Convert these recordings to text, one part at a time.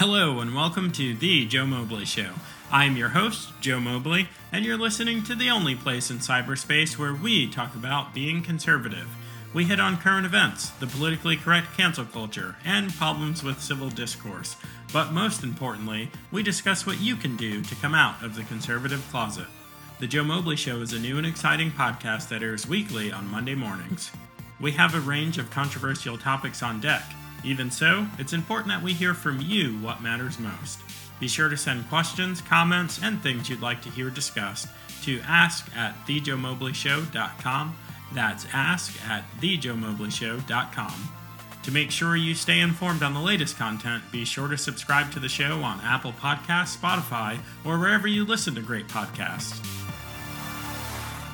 Hello, and welcome to The Joe Mobley Show. I'm your host, Joe Mobley, and you're listening to the only place in cyberspace where we talk about being conservative. We hit on current events, the politically correct cancel culture, and problems with civil discourse. But most importantly, we discuss what you can do to come out of the conservative closet. The Joe Mobley Show is a new and exciting podcast that airs weekly on Monday mornings. We have a range of controversial topics on deck. Even so, it's important that we hear from you what matters most. Be sure to send questions, comments, and things you'd like to hear discussed to ask at thejoemobleyshow.com. That's ask at thejoemobleyshow.com. To make sure you stay informed on the latest content, be sure to subscribe to the show on Apple Podcasts, Spotify, or wherever you listen to great podcasts.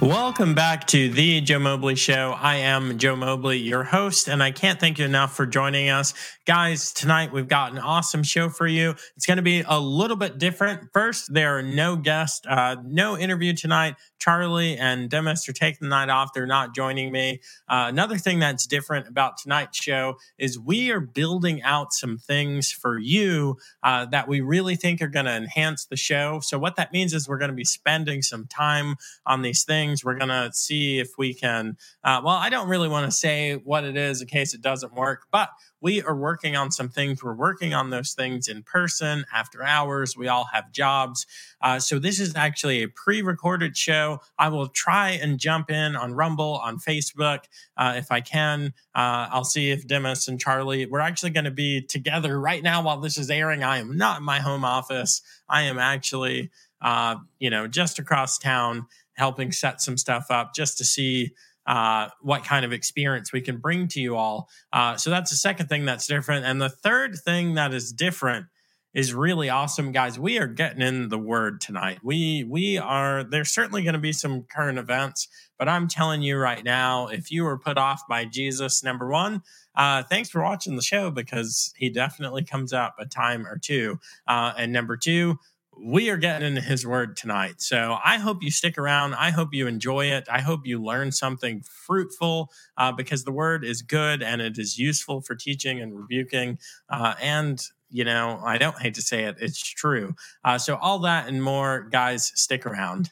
Welcome back to the Joe Mobley Show. I am Joe Mobley, your host, and I can't thank you enough for joining us. Guys, tonight we've got an awesome show for you. It's going to be a little bit different. First, there are no guests, uh, no interview tonight. Charlie and Demis are taking the night off. They're not joining me. Uh, another thing that's different about tonight's show is we are building out some things for you uh, that we really think are going to enhance the show. So, what that means is we're going to be spending some time on these things. We're going to see if we can, uh, well, I don't really want to say what it is in case it doesn't work, but we are working on some things. We're working on those things in person, after hours. We all have jobs. Uh, so this is actually a pre recorded show. I will try and jump in on Rumble, on Facebook, uh, if I can. Uh, I'll see if Demis and Charlie, we're actually going to be together right now while this is airing. I am not in my home office. I am actually, uh, you know, just across town helping set some stuff up just to see uh, what kind of experience we can bring to you all. Uh, so that's the second thing that's different. And the third thing that is different is really awesome, guys. We are getting in the word tonight. We we are. There's certainly going to be some current events, but I'm telling you right now, if you were put off by Jesus, number one, uh, thanks for watching the show because he definitely comes up a time or two. Uh, and number two, we are getting into his word tonight. So I hope you stick around. I hope you enjoy it. I hope you learn something fruitful uh, because the word is good and it is useful for teaching and rebuking. Uh, and, you know, I don't hate to say it, it's true. Uh, so, all that and more, guys, stick around.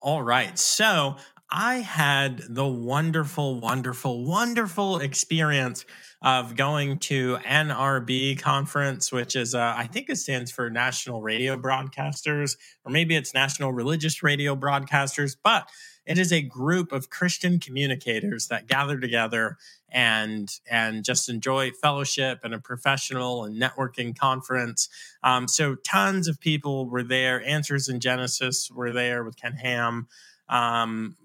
All right. So I had the wonderful, wonderful, wonderful experience of going to NRB conference, which is, uh, I think it stands for National Radio Broadcasters, or maybe it's National Religious Radio Broadcasters, but it is a group of Christian communicators that gather together and and just enjoy fellowship and a professional and networking conference. Um, so tons of people were there. Answers in Genesis were there with Ken Ham. Um,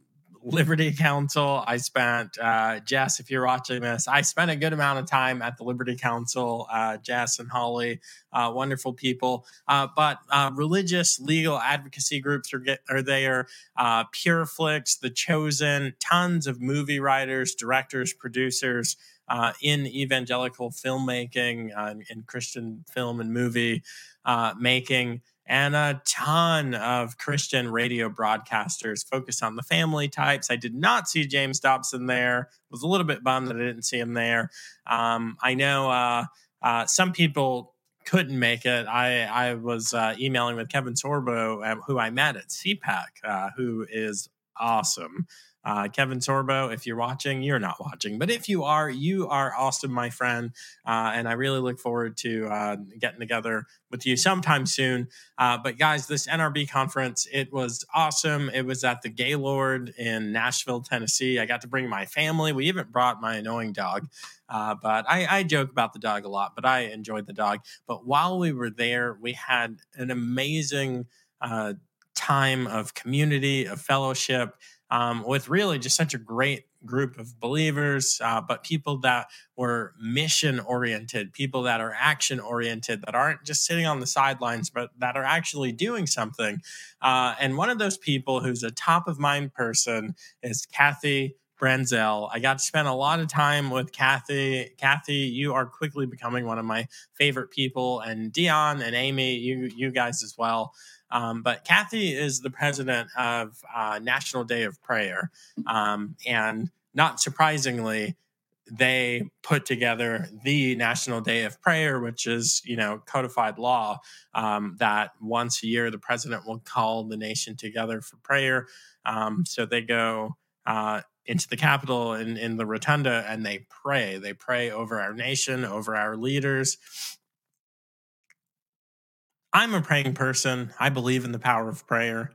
Liberty Counsel. I spent, uh, Jess, if you're watching this, I spent a good amount of time at the Liberty Counsel, Uh, Jess and Holly, uh, wonderful people. Uh, but uh, religious legal advocacy groups are, get, are there. Uh, PureFlix, The Chosen, tons of movie writers, directors, producers. Uh, in evangelical filmmaking, uh, in Christian film and movie uh, making and a ton of Christian radio broadcasters focused on the family types. I did not see James Dobson there. Was a little bit bummed that I didn't see him there. Um, I know uh, uh, some people couldn't make it. I I was uh, emailing with Kevin Sorbo, uh, who I met at CPAC, uh, who is awesome. Uh, Kevin Sorbo, if you're watching, you're not watching, but if you are, you are awesome, my friend. Uh, and I really look forward to uh, getting together with you sometime soon. Uh, but guys, this NRB conference, it was awesome. It was at the Gaylord in Nashville, Tennessee. I got to bring my family. We even brought my annoying dog. Uh, but I, I joke about the dog a lot, but I enjoyed the dog. But while we were there, we had an amazing uh, time of community, of fellowship um, with really just such a great group of believers, uh, but people that were mission oriented, people that are action oriented, that aren't just sitting on the sidelines, but that are actually doing something. Uh, and one of those people who's a top of mind person is Kathy Branzell. I got to spend a lot of time with Kathy. Kathy, you are quickly becoming one of my favorite people, and Dion and Amy, you you guys as well. Um, but Kathy is the president of uh, National Day of Prayer, um, and not surprisingly, they put together the National Day of Prayer, which is, you know, codified law um, that once a year the president will call the nation together for prayer. Um, so they go uh, into the Capitol in, in the rotunda and they pray. They pray over our nation, over our leaders. I'm a praying person. I believe in the power of prayer.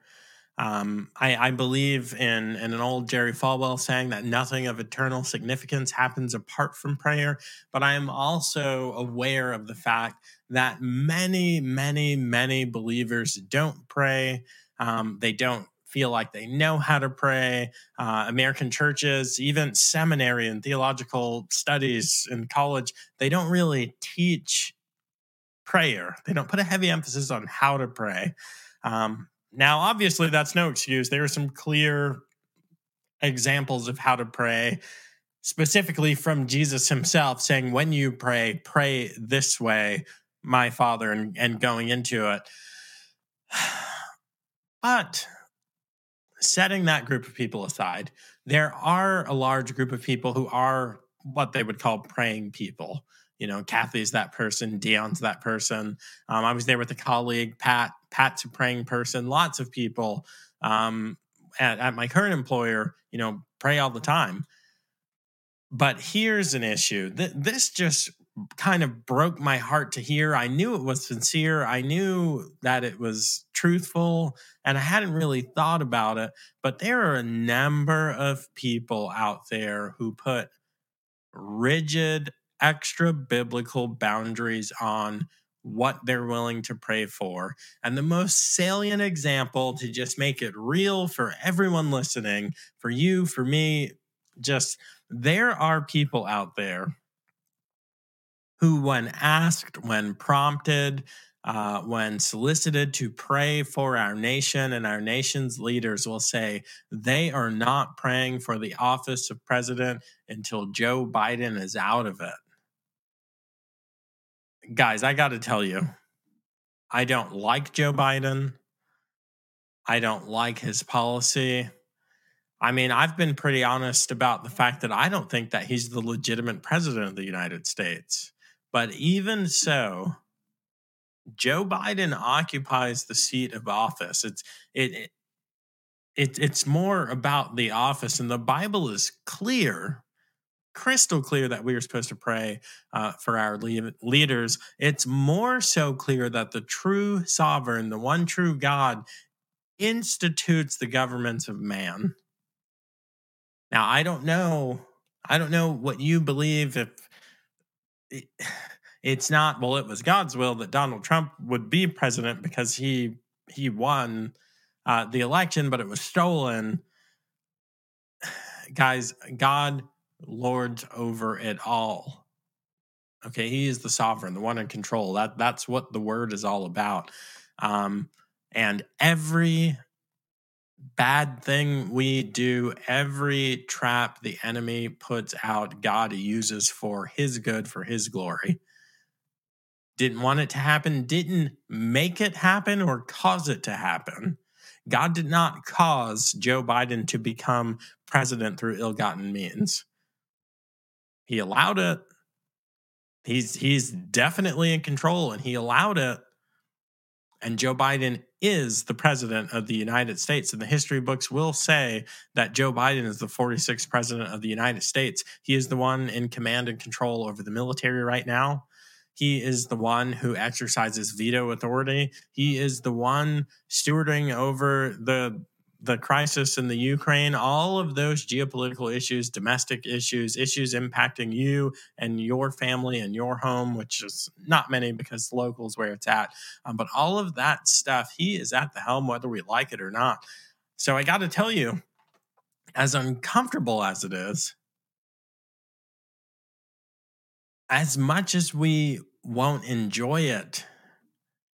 Um, I, I, believe in, in an old Jerry Falwell saying that nothing of eternal significance happens apart from prayer. But I am also aware of the fact that many, many, many believers don't pray. Um, they don't feel like they know how to pray. Uh, American churches, even seminary and theological studies in college, they don't really teach prayer. They don't put a heavy emphasis on how to pray. Um, now, obviously, that's no excuse. There are some clear examples of how to pray, specifically from Jesus himself, saying, When you pray, pray this way, my Father, and, and going into it. But setting that group of people aside, there are a large group of people who are what they would call praying people you know, Kathy's that person, Dion's that person. Um, I was there with a colleague, Pat. Pat's a praying person. Lots of people um, at, at my current employer, you know, pray all the time. But here's an issue. Th- this just kind of broke my heart to hear. I knew it was sincere. I knew that it was truthful, and I hadn't really thought about it. But there are a number of people out there who put rigid extra biblical boundaries on what they're willing to pray for. And the most salient example to just make it real for everyone listening, for you, for me, just there are people out there who, when asked, when prompted, uh, when solicited to pray for our nation and our nation's leaders, will say they are not praying for the office of president until Joe Biden is out of it guys, I got to tell you, I don't like Joe Biden. I don't like his policy. I mean, I've been pretty honest about the fact that I don't think that he's the legitimate president of the United States. But even so, Joe Biden occupies the seat of office. It's it, it, it it's more about the office, and the Bible is clear crystal clear that we are supposed to pray uh, for our le- leaders. It's more so clear that the true sovereign, the one true God, institutes the governments of man. Now, I don't know. I don't know what you believe if it, it's not well it was God's will that Donald Trump would be president because he he won uh, the election but it was stolen guys God lords over it all. Okay, he is the sovereign, the one in control. That that's what the word is all about. Um, and every bad thing we do, every trap the enemy puts out, God uses for his good, for his glory. Didn't want it to happen, didn't make it happen or cause it to happen. God did not cause Joe Biden to become president through ill gotten means. He allowed it. He's he's definitely in control and he allowed it. And Joe Biden is the president of the United States. And the history books will say that Joe Biden is the 46th president of the United States. He is the one in command and control over the military right now. He is the one who exercises veto authority. He is the one stewarding over the the crisis in the Ukraine, all of those geopolitical issues, domestic issues, issues impacting you and your family and your home, which is not many because locals where it's at. Um, but all of that stuff, he is at the helm, whether we like it or not. So I got to tell you, as uncomfortable as it is, as much as we won't enjoy it,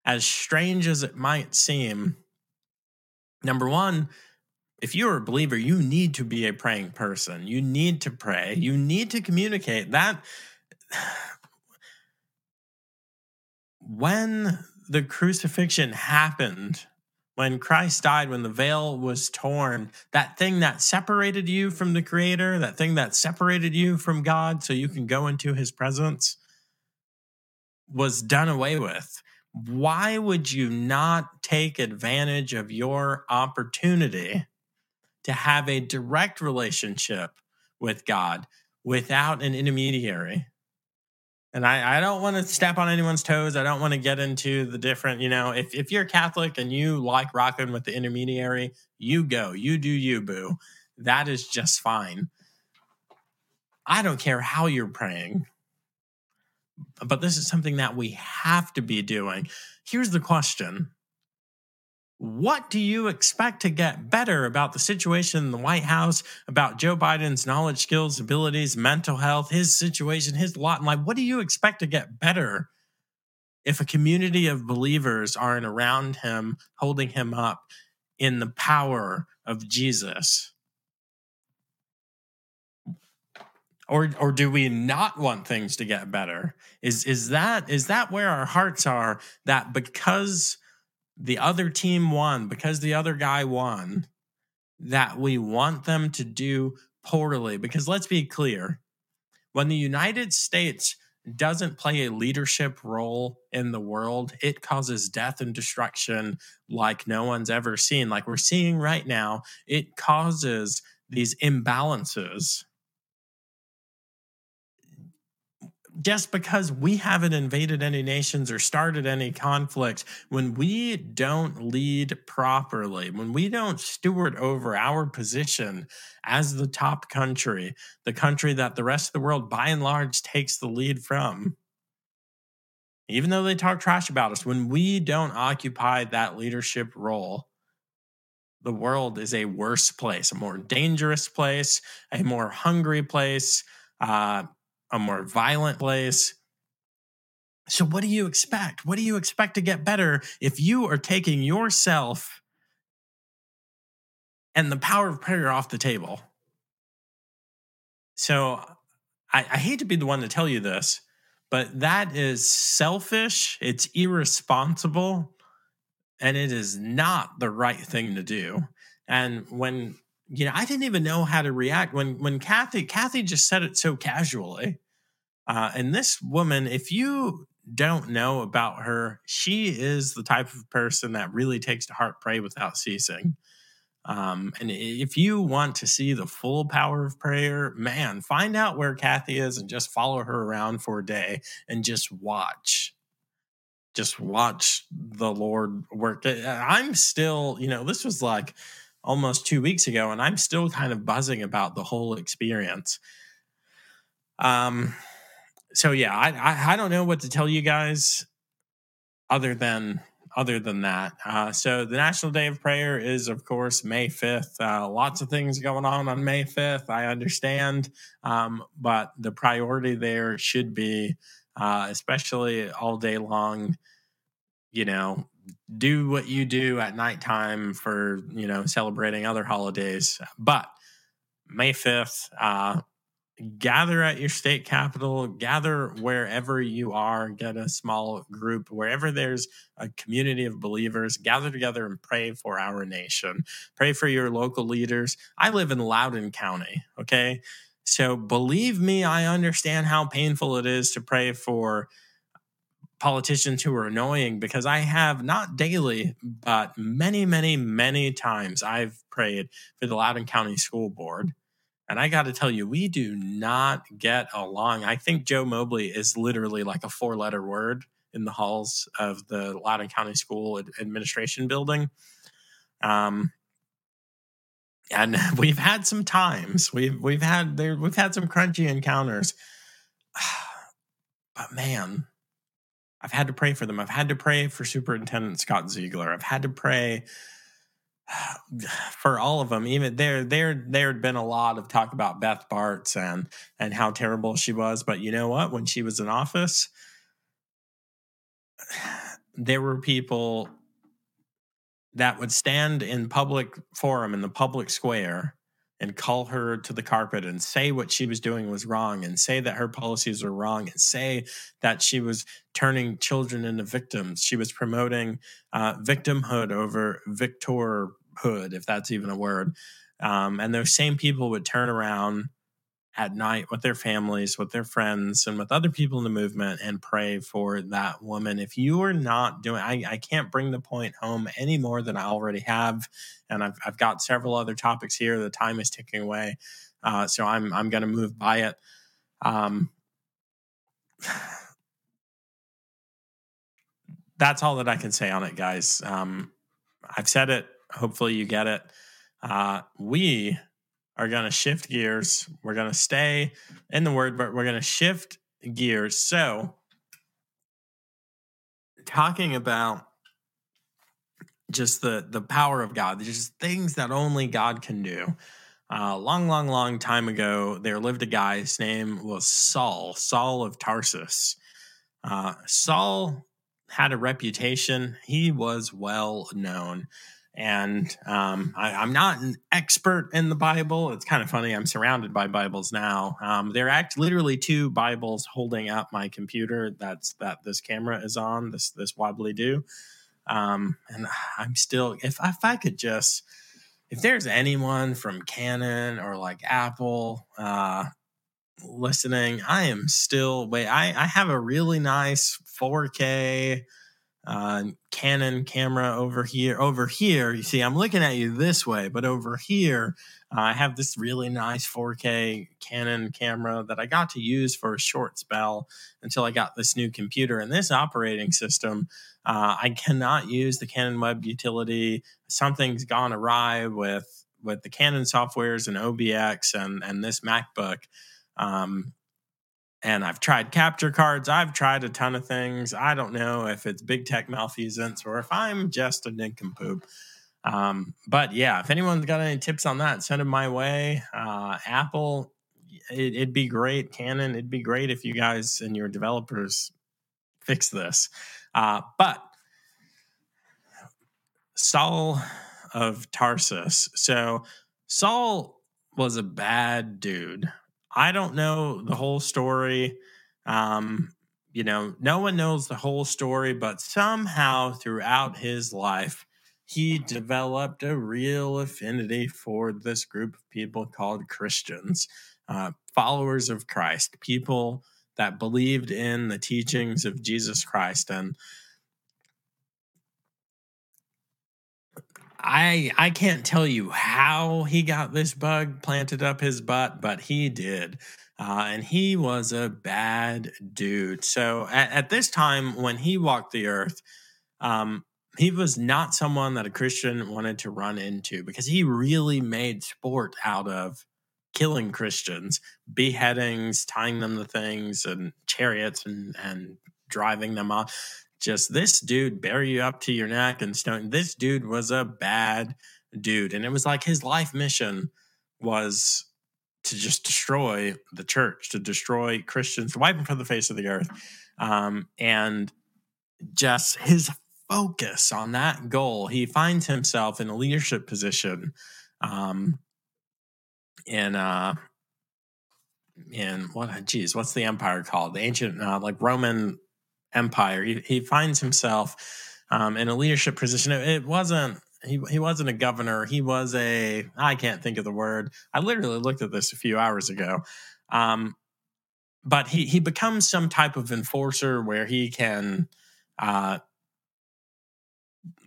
as strange as it might seem, Number one, if you're a believer, you need to be a praying person. You need to pray. You need to communicate. That when the crucifixion happened, when Christ died, when the veil was torn, that thing that separated you from the Creator, that thing that separated you from God so you can go into His presence, was done away with. Why would you not take advantage of your opportunity to have a direct relationship with God without an intermediary? and I, I don't want to step on anyone's toes. I don't want to get into the different, you know, if, if you're Catholic and you like rocking with the intermediary, you go, you do you, boo. That is just fine. I don't care how you're praying, but this is something that we have to be doing. Here's the question what do you expect to get better about the situation in the White House, about Joe Biden's knowledge, skills, abilities, mental health, his situation, his lot in life? What do you expect to get better if a community of believers aren't around him, holding him up in the power of Jesus? Or, or do we not want things to get better? Is, is, that, is that where our hearts are? That because the other team won because the other guy won that we want them to do poorly. Because let's be clear when the United States doesn't play a leadership role in the world, it causes death and destruction like no one's ever seen. Like we're seeing right now, it causes these imbalances just because we haven't invaded any nations or started any conflicts, when we don't lead properly, when we don't steward over our position as the top country, the country that the rest of the world by and large takes the lead from, even though they talk trash about us, when we don't occupy that leadership role, the world is a worse place, a more dangerous place, a more hungry place. Uh, a more violent place. So, what do you expect? What do you expect to get better if you are taking yourself and the power of prayer off the table? So, I, I hate to be the one to tell you this, but that is selfish, it's irresponsible, and it is not the right thing to do. And when you know, I didn't even know how to react when when Kathy Kathy just said it so casually. Uh, and this woman, if you don't know about her, she is the type of person that really takes to heart pray without ceasing. Um, and if you want to see the full power of prayer, man, find out where Kathy is and just follow her around for a day and just watch. Just watch the Lord work. I'm still, you know, this was like almost two weeks ago, and I'm still kind of buzzing about the whole experience. Um, so yeah, I, I, I don't know what to tell you guys other than other than that. Uh, so the National Day of Prayer is, of course, May fifth. Uh, lots of things going on on May fifth. I understand, um, but the priority there should be, uh, especially all day long. You know, do what you do at nighttime for you know celebrating other holidays, but May fifth. Uh, gather at your state capital, gather wherever you are, get a small group, wherever there's a community of believers, gather together and pray for our nation. Pray for your local leaders. I live in Loudoun County, okay? So believe me, I understand how painful it is to pray for politicians who are annoying because I have not daily, but many, many, many times I've prayed for the Loudoun County School Board and I got to tell you, we do not get along. I think Joe Mobley is literally like a four letter word in the halls of the Loudoun County School Administration building. Um, and we've had some times we've we've had there we've had some crunchy encounters, but man, I've had to pray for them. I've had to pray for Superintendent Scott Ziegler. I've had to pray for all of them even there there there had been a lot of talk about Beth Barts and and how terrible she was but you know what when she was in office there were people that would stand in public forum in the public square and call her to the carpet and say what she was doing was wrong and say that her policies were wrong and say that she was turning children into victims. She was promoting uh, victimhood over victorhood, if that's even a word. Um, and those same people would turn around at night with their families, with their friends, and with other people in the movement and pray for that woman. If you are not doing, I, I can't bring the point home any more than I already have, and I've, I've got several other topics here. The time is ticking away, uh, so I'm I'm going to move by it. Um, that's all that I can say on it, guys. Um, I've said it. Hopefully, you get it. Uh, we are going to shift gears. We're going to stay in the word, but we're going to shift gears. So, talking about just the the power of God, just things that only God can do. Uh, long, long, long time ago, there lived a guy. His name was Saul, Saul of Tarsus. Uh, Saul had a reputation. He was well known. And um, I, am not an expert in the Bible. It's kind of funny. I'm surrounded by Bibles now. Um, there are act literally two Bibles holding up my computer. That's that this camera is on. This this wobbly do. Um, and I'm still if if I could just if there's anyone from Canon or like Apple uh, listening, I am still wait. I I have a really nice 4K uh, Canon camera over here. Over here, you see, I'm looking at you this way, but over here, uh, I have this really nice 4K Canon camera that I got to use for a short spell until I got this new computer. And this operating system, uh, I cannot use the Canon Web Utility. Something's gone awry with with the Canon softwares and OBS and and this MacBook. Um, and I've tried capture cards. I've tried a ton of things. I don't know if it's big tech malfeasance or if I'm just a nincompoop. Um, but yeah, if anyone's got any tips on that, send them my way. Uh, Apple, it, would be great. Canon, it'd be great if you guys and your developers fix this. Uh, but Saul of Tarsus. So Saul was a bad dude. I don't know the whole story. Um, you know, no one knows the whole story, but somehow throughout his life, he developed a real affinity for this group of people called Christians, uh, followers of Christ, people that believed in the teachings of Jesus Christ. And I I can't tell you how he got this bug planted up his butt, but he did. Uh, and he was a bad dude. So at, at, this time, when he walked the earth, um, he was not someone that a Christian wanted to run into because he really made sport out of killing Christians, beheadings, tying them to things and chariots and, and driving them off just this dude bury you up to your neck and stone. This dude was a bad dude. And it was like his life mission was to just destroy the church, to destroy Christians, to wipe them from the face of the earth. Um, and just his focus on that goal, he finds himself in a leadership position um, in uh, in what geez, what's the empire called? The ancient uh, like Roman empire. He, he finds himself um, in a leadership position. It, it wasn't he, he wasn't a governor. He was a I can't think of the word. I literally looked at this a few hours ago. Um, but he he becomes some type of enforcer where he can uh,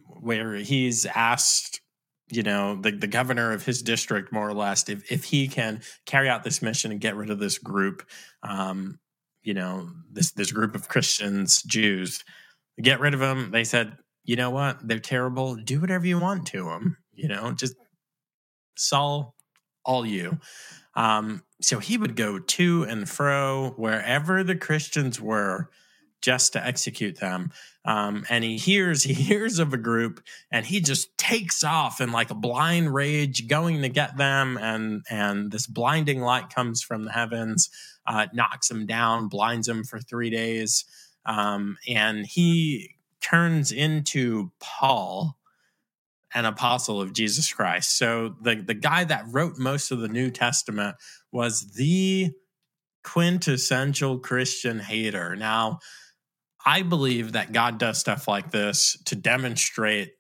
where he's asked you know the, the governor of his district more or less if, if he can carry out this mission and get rid of this group um, you know this this group of Christians, Jews, get rid of them. They said, you know what? They're terrible. Do whatever you want to them. You know, just Saul, all you. Um, so he would go to and fro wherever the Christians were just to execute them. Um, and he hears he hears of a group, and he just takes off in like a blind rage, going to get them. And and this blinding light comes from the heavens, uh, knocks him down, blinds him for three days, um, and he turns into Paul. an apostle of Jesus Christ. So the the guy that wrote most of the New Testament was the quintessential Christian hater. Now, I believe that God does stuff like this to demonstrate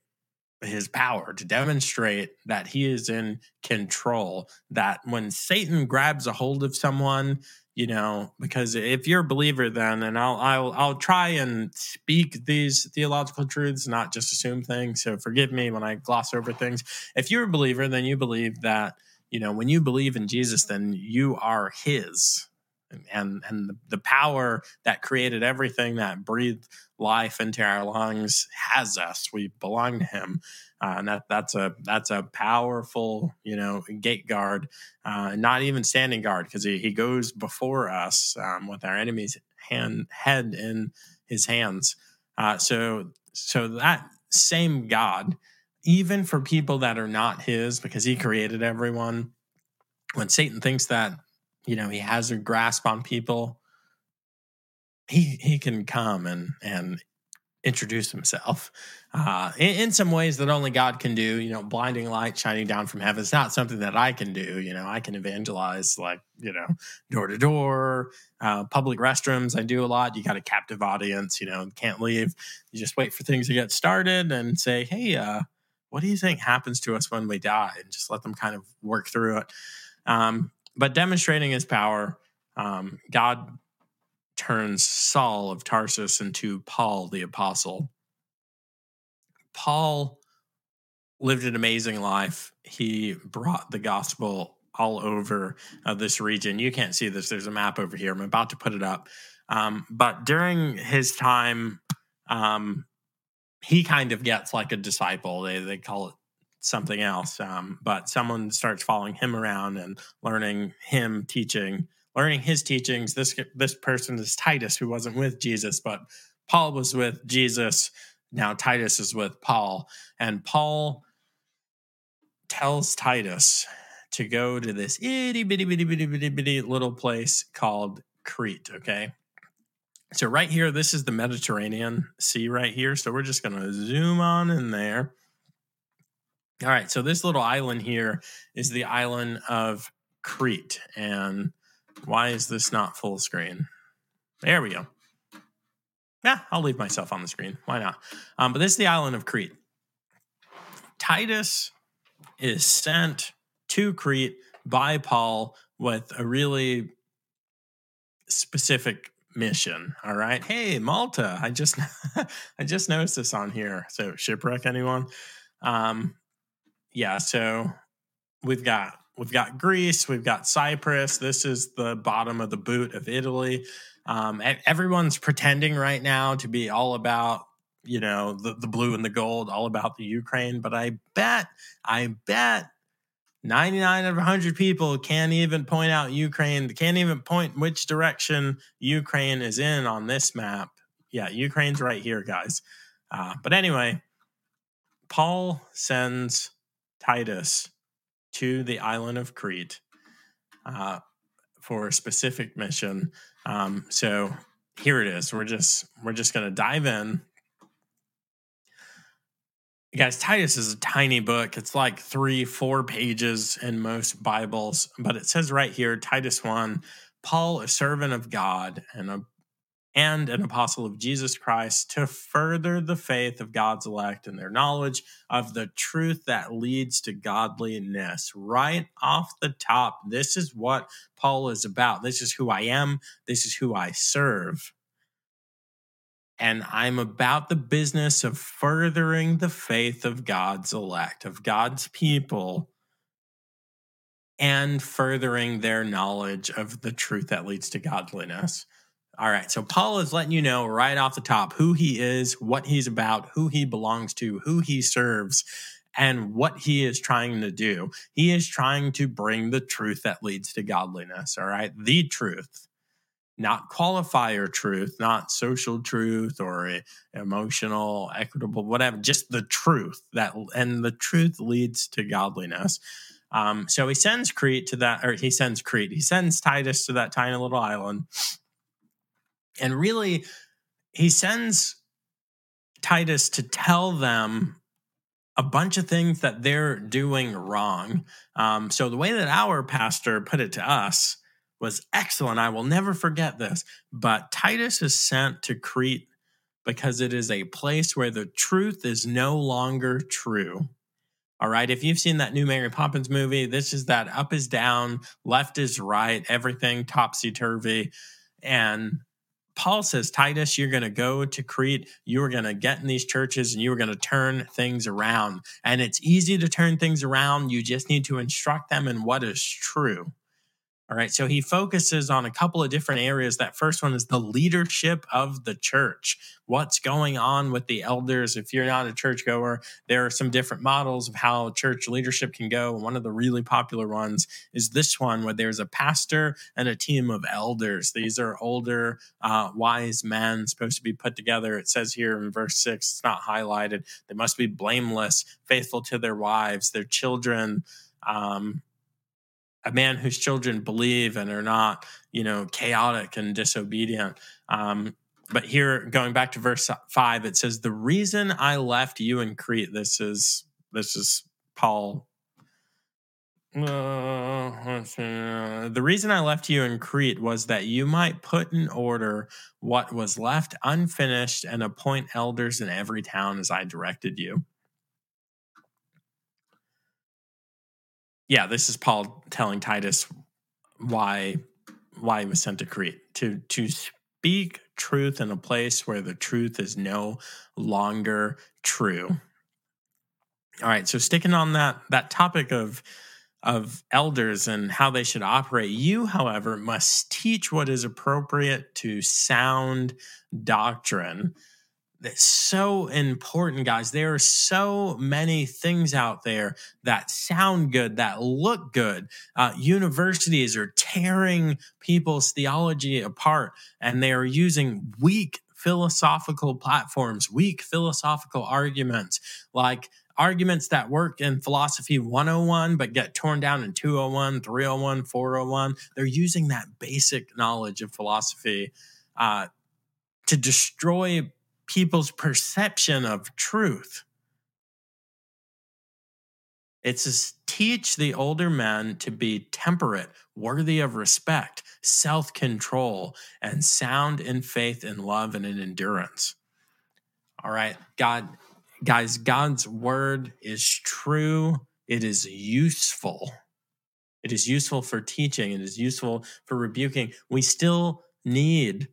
his power, to demonstrate that he is in control. That when Satan grabs a hold of someone, you know, because if you're a believer, then and I'll I'll I'll try and speak these theological truths, not just assume things. So forgive me when I gloss over things. If you're a believer, then you believe that you know when you believe in Jesus, then you are His and and the power that created everything that breathed life into our lungs has us. We belong to him. Uh, and that that's a that's a powerful you know gate guard uh, not even standing guard because he, he goes before us um, with our enemy's hand head in his hands. Uh, so so that same god even for people that are not his because he created everyone when satan thinks that you know he has a grasp on people he he can come and and introduce himself uh, in, in, some ways that only God can do. You know, blinding light shining down from heaven. It's not something that I can do. You know, I can evangelize like you know door to door, uh, public restrooms. I do a lot. You got a captive audience. You know, can't leave. You just wait for things to get started and say, hey, uh, what do you think happens to us when we die? And just let them kind of work through it. Um, but demonstrating his power, um, God turns Saul of Tarsus into Paul the apostle. Paul lived an amazing life. He brought the gospel all over uh, this region. You can't see this. There's a map over here. I'm about to put it up. Um, but during his time, um, he kind of gets like a disciple. They they call it something else. Um, but someone starts following him around and learning him teaching, learning his teachings. This this person is Titus, who wasn't with Jesus, but Paul was with Jesus. Now Titus is with Paul, and Paul tells Titus to go to this itty bitty bitty bitty bitty bitty little place called Crete. Okay. So right here, this is the Mediterranean Sea right here. So we're just going to zoom on in there. All right, so this little island here is the island of Crete. And why is this not full screen? There we go. Yeah, I'll leave myself on the screen. Why not? Um, but this is the island of Crete. Titus is sent to Crete by Paul with a really specific mission. All right. Hey, Malta. I just I just noticed this on here. So shipwreck anyone? Um, yeah, so we've got we've got Greece, we've got Cyprus. This is the bottom of the boot of Italy. Um, everyone's pretending right now to be all about you know the, the blue and the gold, all about the Ukraine. But I bet, I bet 99 of 100 people can't even point out Ukraine, they can't even point which direction Ukraine is in on this map. Yeah, Ukraine's right here, guys. Uh, but anyway, Paul sends Titus to the island of Crete uh, for a specific mission. Um, so here it is. We're just we're just to dive in. Guys, Titus is a tiny book. It's like three, four pages in most Bibles, but it says right here, Titus 1, Paul, a servant of God and a and an apostle of Jesus Christ to further the faith of God's elect and their knowledge of the truth that leads to godliness. Right off the top, this is what Paul is about. This is who I am, this is who I serve. And I'm about the business of furthering the faith of God's elect, of God's people, and furthering their knowledge of the truth that leads to godliness. All right. So Paul is letting you know right off the top who he is, what he's about, who he belongs to, who he serves, and what he is trying to do. He is trying to bring the truth that leads to godliness. All right. The truth, not qualifier truth, not social truth or emotional, equitable, whatever, just the truth that, and the truth leads to godliness. Um, so he sends Crete to that, or he sends Crete, he sends Titus to that tiny little island and really, he sends Titus to tell them a bunch of things that they're doing wrong. Um, so the way that our pastor put it to us was excellent. I will never forget this. But Titus is sent to Crete because it is a place where the truth is no longer true. All right. If you've seen that new Mary Poppins movie, this is that up is down, left is right, everything topsy turvy. And Paul says, Titus, you're going to go to Crete. You are going to get in these churches and you are going to turn things around. And it's easy to turn things around. You just need to instruct them in what is true. All right. So he focuses on a couple of different areas. That first one is the leadership of the church. What's going on with the elders? If you're not a churchgoer, there are some different models of how church leadership can go. One of the really popular ones is this one, where there's a pastor and a team of elders. These are older, uh, wise men supposed to be put together. It says here in verse six, it's not highlighted. They must be blameless, faithful to their wives, their children. Um, a man whose children believe and are not, you know, chaotic and disobedient. Um, but here, going back to verse five, it says, "The reason I left you in Crete." This is this is Paul. Uh, the reason I left you in Crete was that you might put in order what was left unfinished and appoint elders in every town as I directed you. Yeah, this is Paul telling Titus why why he was sent to Crete to to speak truth in a place where the truth is no longer true. All right, so sticking on that that topic of of elders and how they should operate, you, however, must teach what is appropriate to sound doctrine that's so important, guys. There are so many things out there that sound good, that look good. Uh, universities are tearing people's theology apart, and they are using weak philosophical platforms, weak philosophical arguments, like arguments that work in philosophy 101 but get torn down in 201, 301, 401. They're using that basic knowledge of philosophy uh, to destroy people's perception of truth. It says, teach the older men to be temperate, worthy of respect, self control, and sound in faith and love and in endurance. All right, God, guys, God's word is true. It is useful. It is useful for teaching. It is useful for rebuking. We still need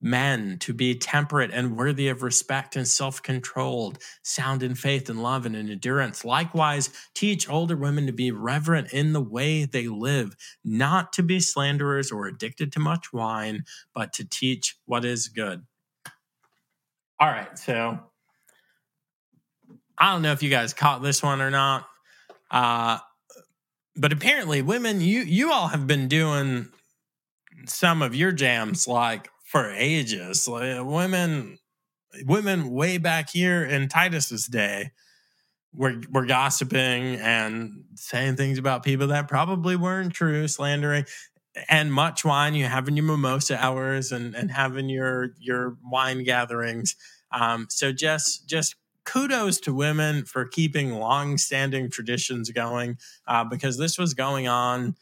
men to be temperate and worthy of respect and self controlled, sound in faith and love and in endurance. Likewise, teach older women to be reverent in the way they live, not to be slanderers or addicted to much wine, but to teach what is good. All right, so I don't know if you guys caught this one or not. Uh, but apparently women you you all have been doing some of your jams like for ages. Like women, women way back here in Titus's day were were gossiping and saying things about people that probably weren't true, slandering. And much wine, you having your mimosa hours and and having your your wine gatherings. Um, so just just kudos to women for keeping long-standing traditions going uh, because this was going on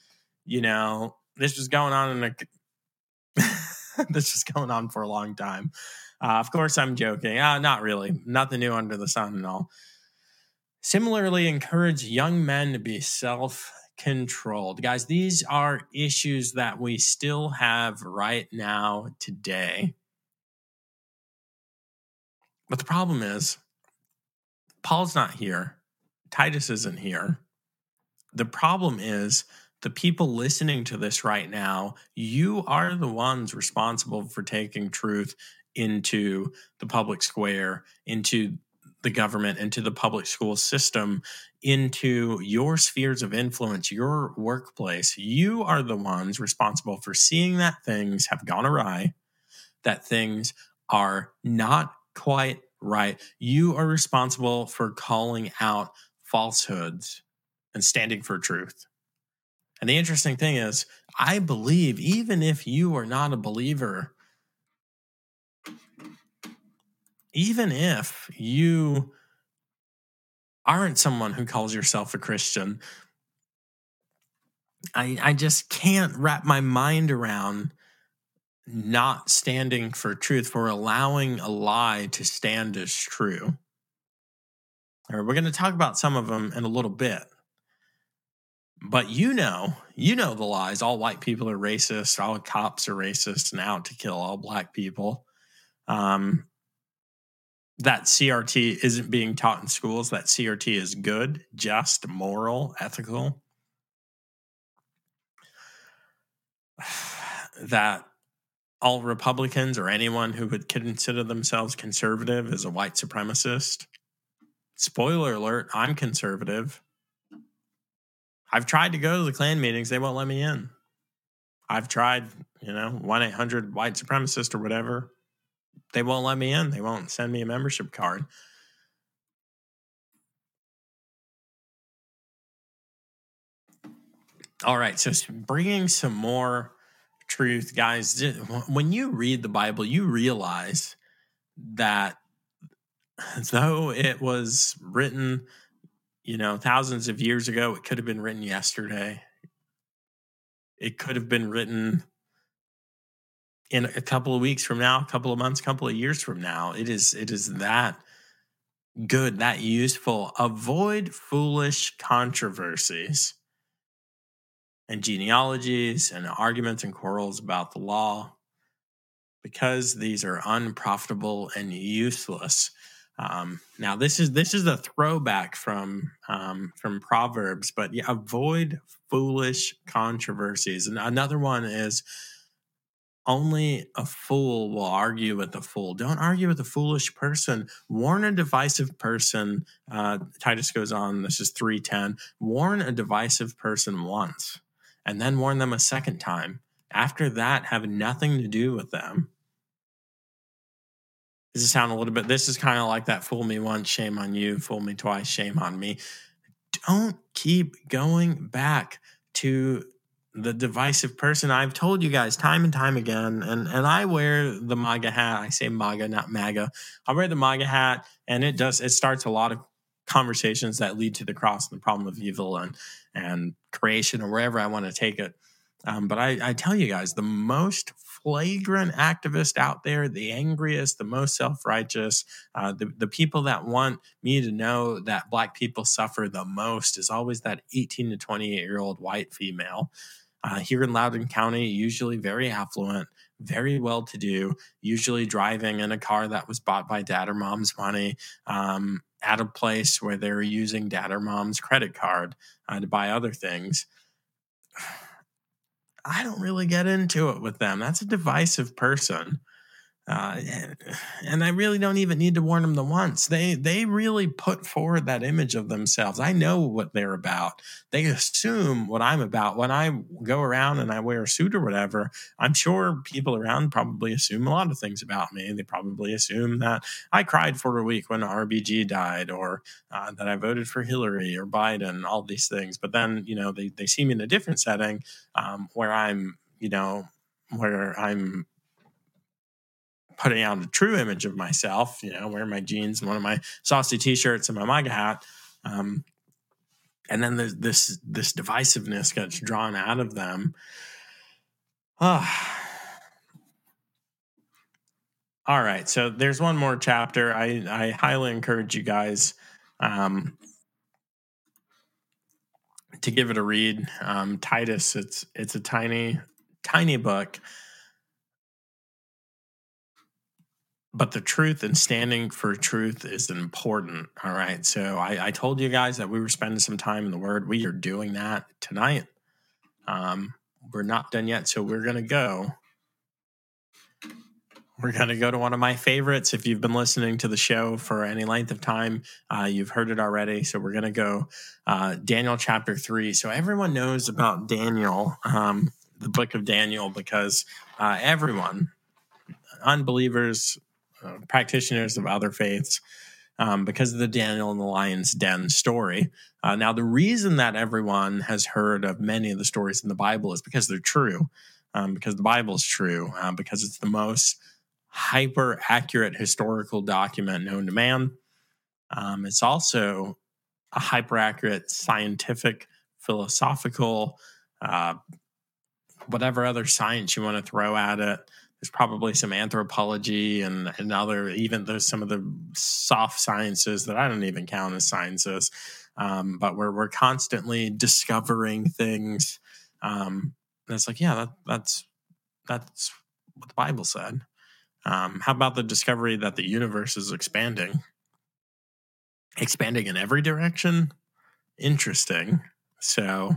you know this was going on in a this is going on for a long time. Uh, of course, I'm joking. Uh, not really. Nothing new under the sun and all. Similarly, encourage young men to be self controlled. Guys, these are issues that we still have right now today. But the problem is, Paul's not here. Titus isn't here. The problem is, the people listening to this right now, you are the ones responsible for taking truth into the public square, into the government, into the public school system, into your spheres of influence, your workplace. You are the ones responsible for seeing that things have gone awry, that things are not quite right. You are responsible for calling out falsehoods and standing for truth. And the interesting thing is, I believe even if you are not a believer, even if you aren't someone who calls yourself a Christian, I, I just can't wrap my mind around not standing for truth, for allowing a lie to stand as true. All right, we're going to talk about some of them in a little bit. But you know, you know the lies. All white people are racist. All cops are racist and out to kill all black people. Um, that CRT isn't being taught in schools. That CRT is good, just, moral, ethical. That all Republicans or anyone who would consider themselves conservative is a white supremacist. Spoiler alert, I'm conservative. I've tried to go to the Klan meetings, they won't let me in. I've tried, you know, 1 800 white supremacist or whatever they won't let me in. They won't send me a membership card. All right, so bringing some more truth, guys. When you read the Bible, you realize that though it was written, you know, thousands of years ago, it could have been written yesterday. It could have been written in a couple of weeks from now, a couple of months, a couple of years from now. It is it is that good, that useful. Avoid foolish controversies and genealogies and arguments and quarrels about the law because these are unprofitable and useless. Um, now this is this is a throwback from um, from Proverbs, but yeah, avoid foolish controversies. And another one is only a fool will argue with a fool. Don't argue with a foolish person. Warn a divisive person. Uh, Titus goes on, this is 310. Warn a divisive person once and then warn them a second time. After that, have nothing to do with them. Does it sound a little bit? This is kind of like that fool me once, shame on you, fool me twice, shame on me. Don't keep going back to the divisive person. I've told you guys time and time again, and and I wear the MAGA hat. I say MAGA, not MAGA. I wear the MAGA hat, and it does it starts a lot of conversations that lead to the cross and the problem of evil and and creation or wherever I want to take it. Um, but I, I tell you guys, the most flagrant activist out there, the angriest, the most self righteous, uh, the, the people that want me to know that Black people suffer the most is always that 18 to 28 year old white female uh, here in Loudoun County, usually very affluent, very well to do, usually driving in a car that was bought by dad or mom's money um, at a place where they were using dad or mom's credit card uh, to buy other things. I don't really get into it with them. That's a divisive person. Uh, and I really don't even need to warn them the once. They they really put forward that image of themselves. I know what they're about. They assume what I'm about. When I go around and I wear a suit or whatever, I'm sure people around probably assume a lot of things about me. They probably assume that I cried for a week when RBG died, or uh, that I voted for Hillary or Biden, all these things. But then you know they they see me in a different setting um, where I'm you know where I'm putting out a true image of myself, you know, wearing my jeans and one of my saucy t-shirts and my MAGA hat. Um, and then this this divisiveness gets drawn out of them. Ah. All right, so there's one more chapter. I, I highly encourage you guys um, to give it a read. Um, Titus, it's it's a tiny tiny book but the truth and standing for truth is important. All right. So I, I, told you guys that we were spending some time in the Word. We are doing that tonight. Um, we're not done yet, so we're going to go. We're going to go to one of my favorites. If you've been listening to the show for any length of time, uh, you've heard it already. So we're going to go uh, Daniel chapter three. So everyone knows about Daniel, um, the book of Daniel, because uh, everyone, unbelievers, uh, practitioners of other faiths um, because of the Daniel and the Lion's Den story. Uh, now, the reason that everyone has heard of many of the stories in the Bible is because they're true, um, because the Bible is true, uh, because it's the most hyper accurate historical document known to man. Um, it's also a hyper accurate scientific, philosophical, uh, whatever other science you want to throw at it. There's probably some anthropology and, and other, even there's some of the soft sciences that I don't even count as sciences. Um, but we're, we're constantly discovering things. Um, and it's like, yeah, that, that's, that's what the Bible said. Um, how about the discovery that the universe is expanding? Expanding in every direction? Interesting. So,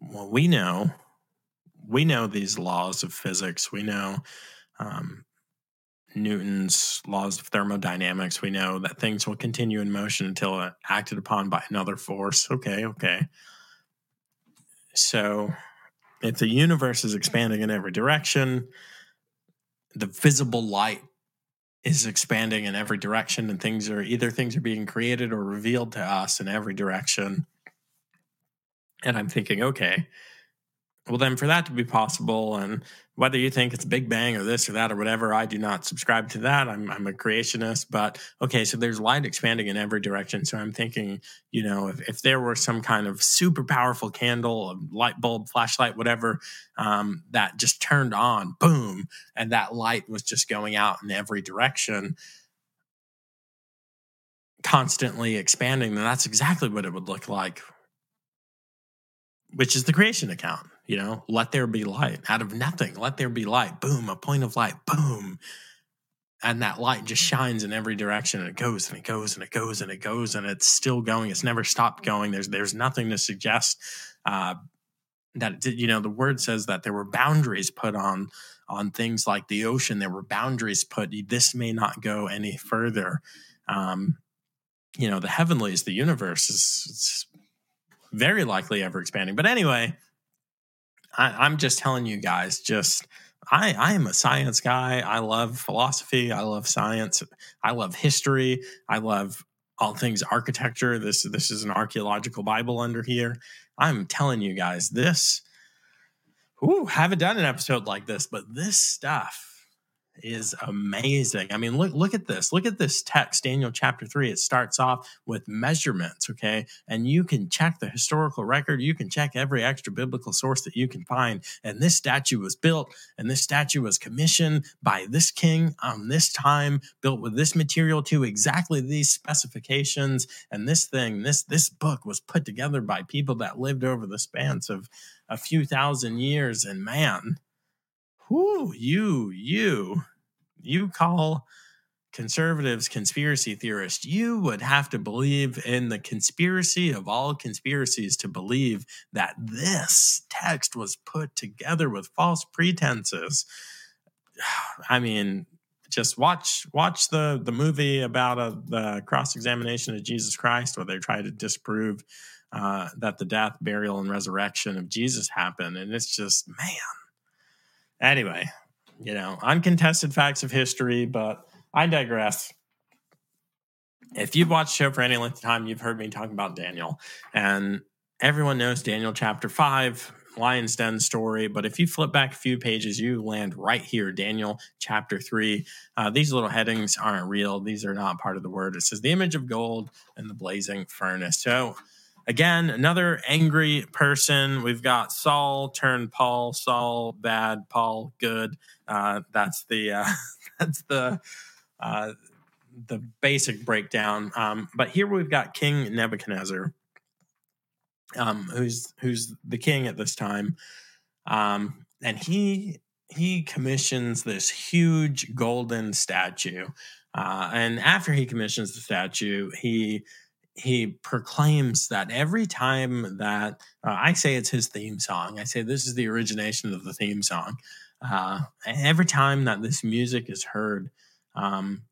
well, we know, we know these laws of physics. We know um, Newton's laws of thermodynamics. We know that things will continue in motion until acted upon by another force. Okay, okay. So, if the universe is expanding in every direction, the visible light is expanding in every direction and things are either things are being created or revealed to us in every direction and i'm thinking okay well then for that to be possible and whether you think it's Big Bang or this or that or whatever, I do not subscribe to that. I'm, I'm a creationist, but okay, so there's light expanding in every direction. So I'm thinking, you know, if, if there were some kind of super powerful candle, a light bulb, flashlight, whatever, um, that just turned on, boom, and that light was just going out in every direction, constantly expanding, then that's exactly what it would look like, which is the creation account you know, let there be light out of nothing. Let there be light. Boom, a point of light. Boom. And that light just shines in every direction and it goes and it goes and it goes and it goes and it's still going. It's never stopped going. There's there's nothing to suggest uh, that you know the word says that there were boundaries put on on things like the ocean. There were boundaries put. This may not go any further. Um, you know, the heavenlies, the universe is very likely ever expanding. But anyway, I, am just telling you guys, just I, I am a science guy. I love philosophy. I love science. I love history. I love all things architecture. This this is an archaeological Bible under here. I'm telling you guys, this. Ooh, haven't done an episode like this, but this stuff is amazing. I mean, look look at this. Look at this text, Daniel chapter 3. It starts off with measurements, okay? And you can check the historical record, you can check every extra biblical source that you can find. And this statue was built and this statue was commissioned by this king on this time, built with this material to exactly these specifications. And this thing, this this book was put together by people that lived over the spans of a few thousand years and man, who you you you call conservatives conspiracy theorists. You would have to believe in the conspiracy of all conspiracies to believe that this text was put together with false pretenses. I mean just watch watch the the movie about uh, the cross examination of Jesus Christ, where they try to disprove uh, that the death, burial, and resurrection of Jesus happened, and it's just man, Anyway, you know, uncontested facts of history, but I digress. If you've watched the show for any length of time, you've heard me talk about Daniel. And everyone knows Daniel chapter 5, Lion's Den story. But if you flip back a few pages, you land right here, Daniel chapter 3. Uh, these little headings aren't real, these are not part of the word. It says the image of gold and the blazing furnace. So, Again, another angry person. We've got Saul turned Paul, Saul bad, Paul good. Uh, that's the uh, that's the uh, the basic breakdown. Um, but here we've got King Nebuchadnezzar, um, who's who's the king at this time, um, and he he commissions this huge golden statue. Uh, and after he commissions the statue, he he proclaims that every time that uh, I say it's his theme song, I say this is the origination of the theme song. Uh, every time that this music is heard, um,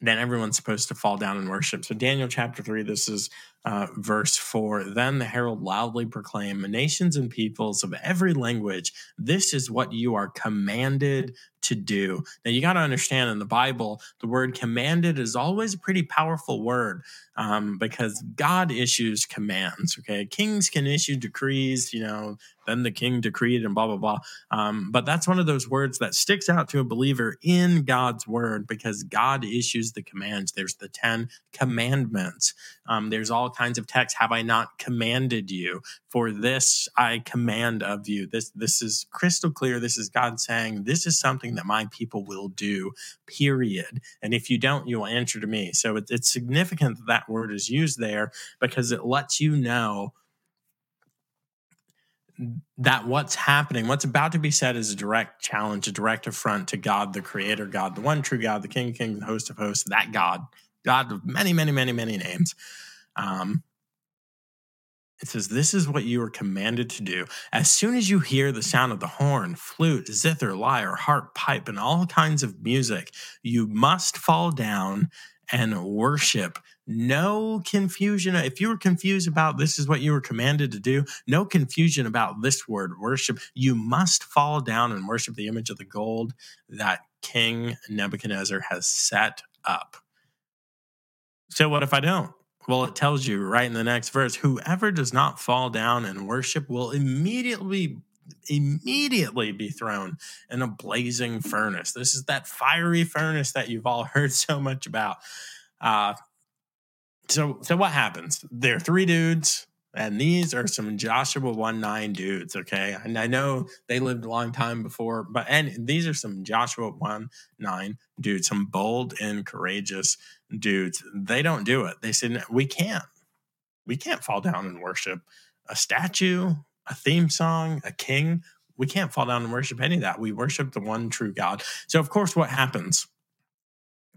then everyone's supposed to fall down and worship. So, Daniel chapter 3, this is uh, verse 4 Then the herald loudly proclaimed, Nations and peoples of every language, this is what you are commanded to do. Now, you got to understand in the Bible, the word commanded is always a pretty powerful word um, because God issues commands. Okay. Kings can issue decrees, you know, then the king decreed and blah, blah, blah. Um, but that's one of those words that sticks out to a believer in God's word because God issues the commands. There's the 10 commandments. Um, there's all kinds of texts. Have I not commanded you? For this I command of you. This this is crystal clear. This is God saying, This is something that my people will do, period. And if you don't, you will answer to me. So it, it's significant that that word is used there because it lets you know that what's happening, what's about to be said is a direct challenge, a direct affront to God, the creator God, the one true God, the King of Kings, the host of hosts, that God, God of many, many, many, many names. Um, it says, This is what you are commanded to do. As soon as you hear the sound of the horn, flute, zither, lyre, harp, pipe, and all kinds of music, you must fall down and worship. No confusion. If you were confused about this is what you were commanded to do, no confusion about this word worship. You must fall down and worship the image of the gold that King Nebuchadnezzar has set up. So, what if I don't? Well, it tells you right in the next verse whoever does not fall down and worship will immediately immediately be thrown in a blazing furnace. This is that fiery furnace that you've all heard so much about. Uh, so, so what happens? There are three dudes, and these are some Joshua 1 9 dudes, okay? And I know they lived a long time before, but and these are some Joshua 1 9 dudes, some bold and courageous dudes. They don't do it. They said, We can't. We can't fall down and worship a statue, a theme song, a king. We can't fall down and worship any of that. We worship the one true God. So, of course, what happens?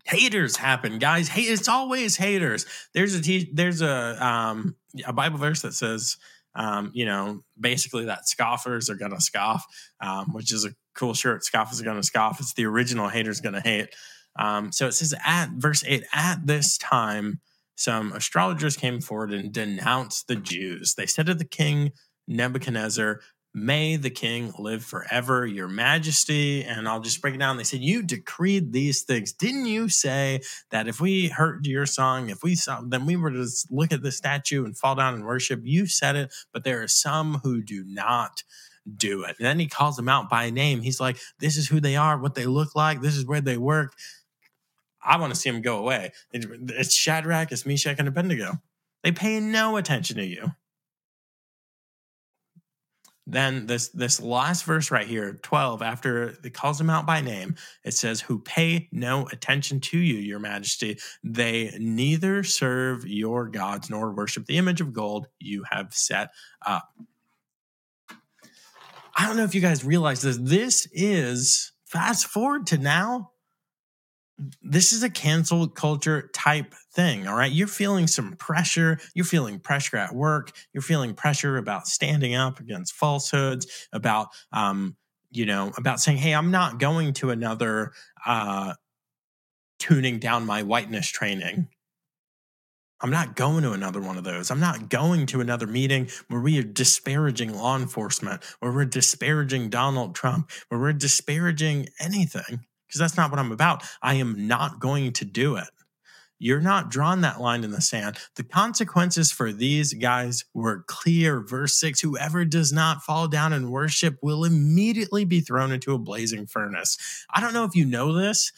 Haters happen, guys. It's always haters. There's a there's a um a Bible verse that says um, you know, basically that scoffers are to scoff, um, which is a cool shirt. Scoffers are to scoff. It's the original haters to hate. Um, so it says at verse 8, at this time, some astrologers came forward and denounced the Jews. They said to the king Nebuchadnezzar, May the king live forever, your majesty. And I'll just break it down. They said, You decreed these things. Didn't you say that if we heard your song, if we saw, then we were to look at the statue and fall down and worship? You said it, but there are some who do not do it. And then he calls them out by name. He's like, This is who they are, what they look like, this is where they work. I want to see them go away. It's Shadrach, it's Meshach, and Abednego. They pay no attention to you then this this last verse right here 12 after it calls them out by name it says who pay no attention to you your majesty. They neither serve your gods nor worship the image of gold you have set up. I don't know if you guys realize this. This is fast forward to now this is a cancel culture type thing. All right. You're feeling some pressure. You're feeling pressure at work. You're feeling pressure about standing up against falsehoods, about, um, you know, about saying, hey, I'm not going to another uh, tuning down my whiteness training. I'm not going to another one of those. I'm not going to another meeting where we are disparaging law enforcement, where we're disparaging Donald Trump, where we're disparaging anything because that's not what I'm about. I am not going to do it. You're not drawn that line in the sand. The consequences for these guys were clear. Verse 6 Whoever does not fall down and worship will immediately be thrown into a blazing furnace. I don't know if you know this.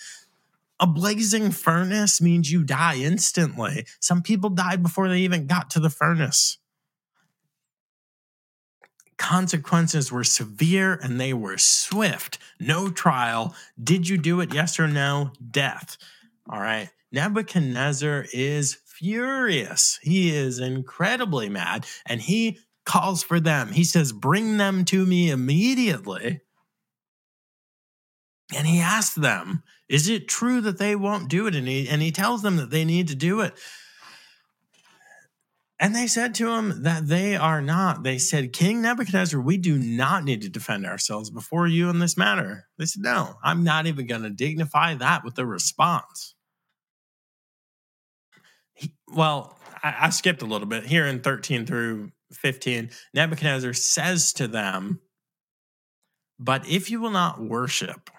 A blazing furnace means you die instantly. Some people died before they even got to the furnace consequences were severe and they were swift. No trial. Did you do it? Yes or no? Death. All right. Nebuchadnezzar is furious. He is incredibly mad and he calls for them. He says, Bring them to me immediately. And he asks them, Is it true that they won't do it? And he, and he tells them that they need to do it. And they said to him that they are not. They said, King Nebuchadnezzar, we do not need to defend ourselves before you in this matter. They said, No, I'm not even going to dignify that with a response. Well, I, I skipped a little bit here in 13 through 15. Nebuchadnezzar says to them, But if you will not worship,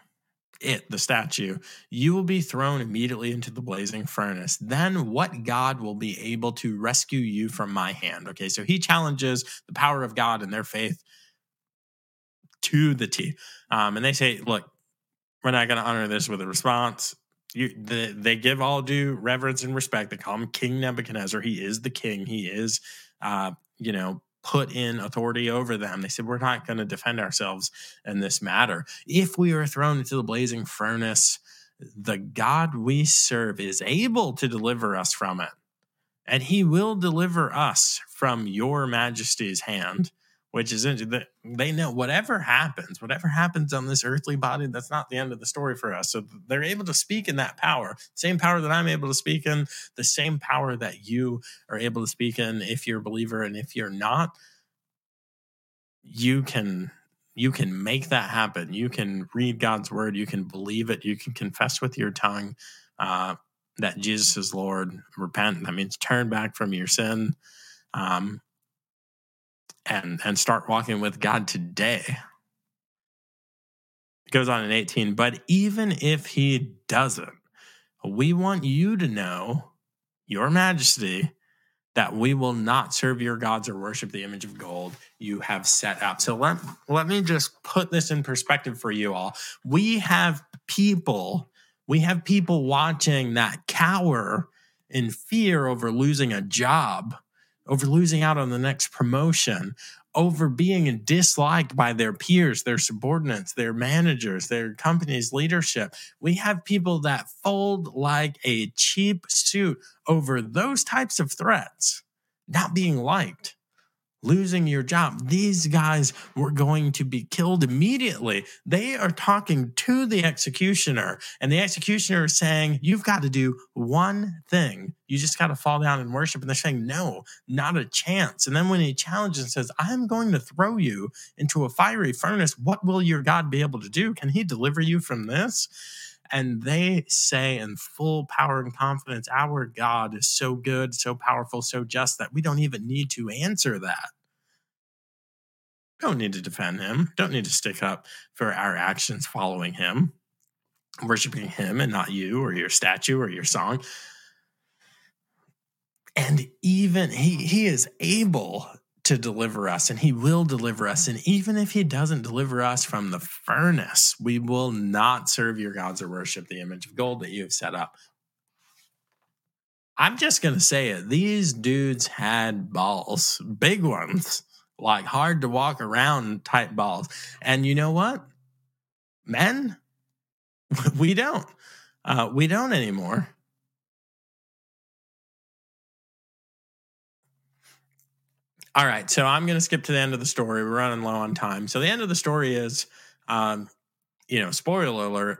it, the statue, you will be thrown immediately into the blazing furnace. Then what God will be able to rescue you from my hand? Okay, so he challenges the power of God and their faith to the T. Um, and they say, look, we're not going to honor this with a response. You, the, they give all due reverence and respect. They call him King Nebuchadnezzar. He is the king. He is, uh, you know, put in authority over them. They said, We're not going to defend ourselves in this matter. If we are thrown into the blazing furnace, the God we serve is able to deliver us from it, and he will deliver us from your majesty's hand which is interesting. They know whatever happens, whatever happens on this earthly body, that's not the end of the story for us. So they're able to speak in that power, same power that I'm able to speak in, the same power that you are able to speak in if you're a believer. And if you're not, you can you can make that happen. You can read God's word. You can believe it. You can confess with your tongue uh, that Jesus is Lord. Repent. That means turn back from your sin. Um, and and start walking with God today. It goes on in 18, but even if he doesn't, we want you to know, Your Majesty, that we will not serve your gods or worship the image of gold you have set up. So let, let me just put this in perspective for you all. We have people, we have people watching that cower in fear over losing a job over losing out on the next promotion, over being disliked by their peers, their subordinates, their managers, their company's leadership. We have people that fold like a cheap suit over those types of threats, not being liked losing your job. These guys were going to be killed immediately. They are talking to the executioner, and the executioner is saying, You've got to do one thing. You just got to fall down and worship. And they're saying, No, not a chance. And then when he challenges and says, I'm going to throw you into a fiery furnace, what will your God be able to do? Can he deliver you from this? And they say in full power and confidence, Our God is so good, so powerful, so just that we don't even need to answer that. Don't need to defend him, don't need to stick up for our actions following him, worshiping him and not you or your statue or your song. And even he, he is able to deliver us and he will deliver us. And even if he doesn't deliver us from the furnace, we will not serve your gods or worship the image of gold that you have set up. I'm just going to say it. These dudes had balls, big ones, like hard to walk around type balls. And you know what? Men, we don't. Uh, we don't anymore. All right, so I'm going to skip to the end of the story. We're running low on time. So the end of the story is, um, you know, spoiler alert.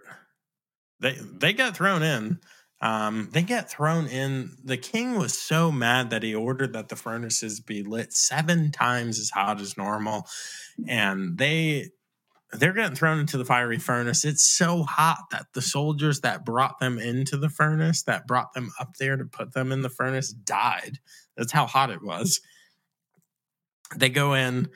They they got thrown in. Um, they get thrown in. The king was so mad that he ordered that the furnaces be lit seven times as hot as normal, and they they're getting thrown into the fiery furnace. It's so hot that the soldiers that brought them into the furnace, that brought them up there to put them in the furnace, died. That's how hot it was they go in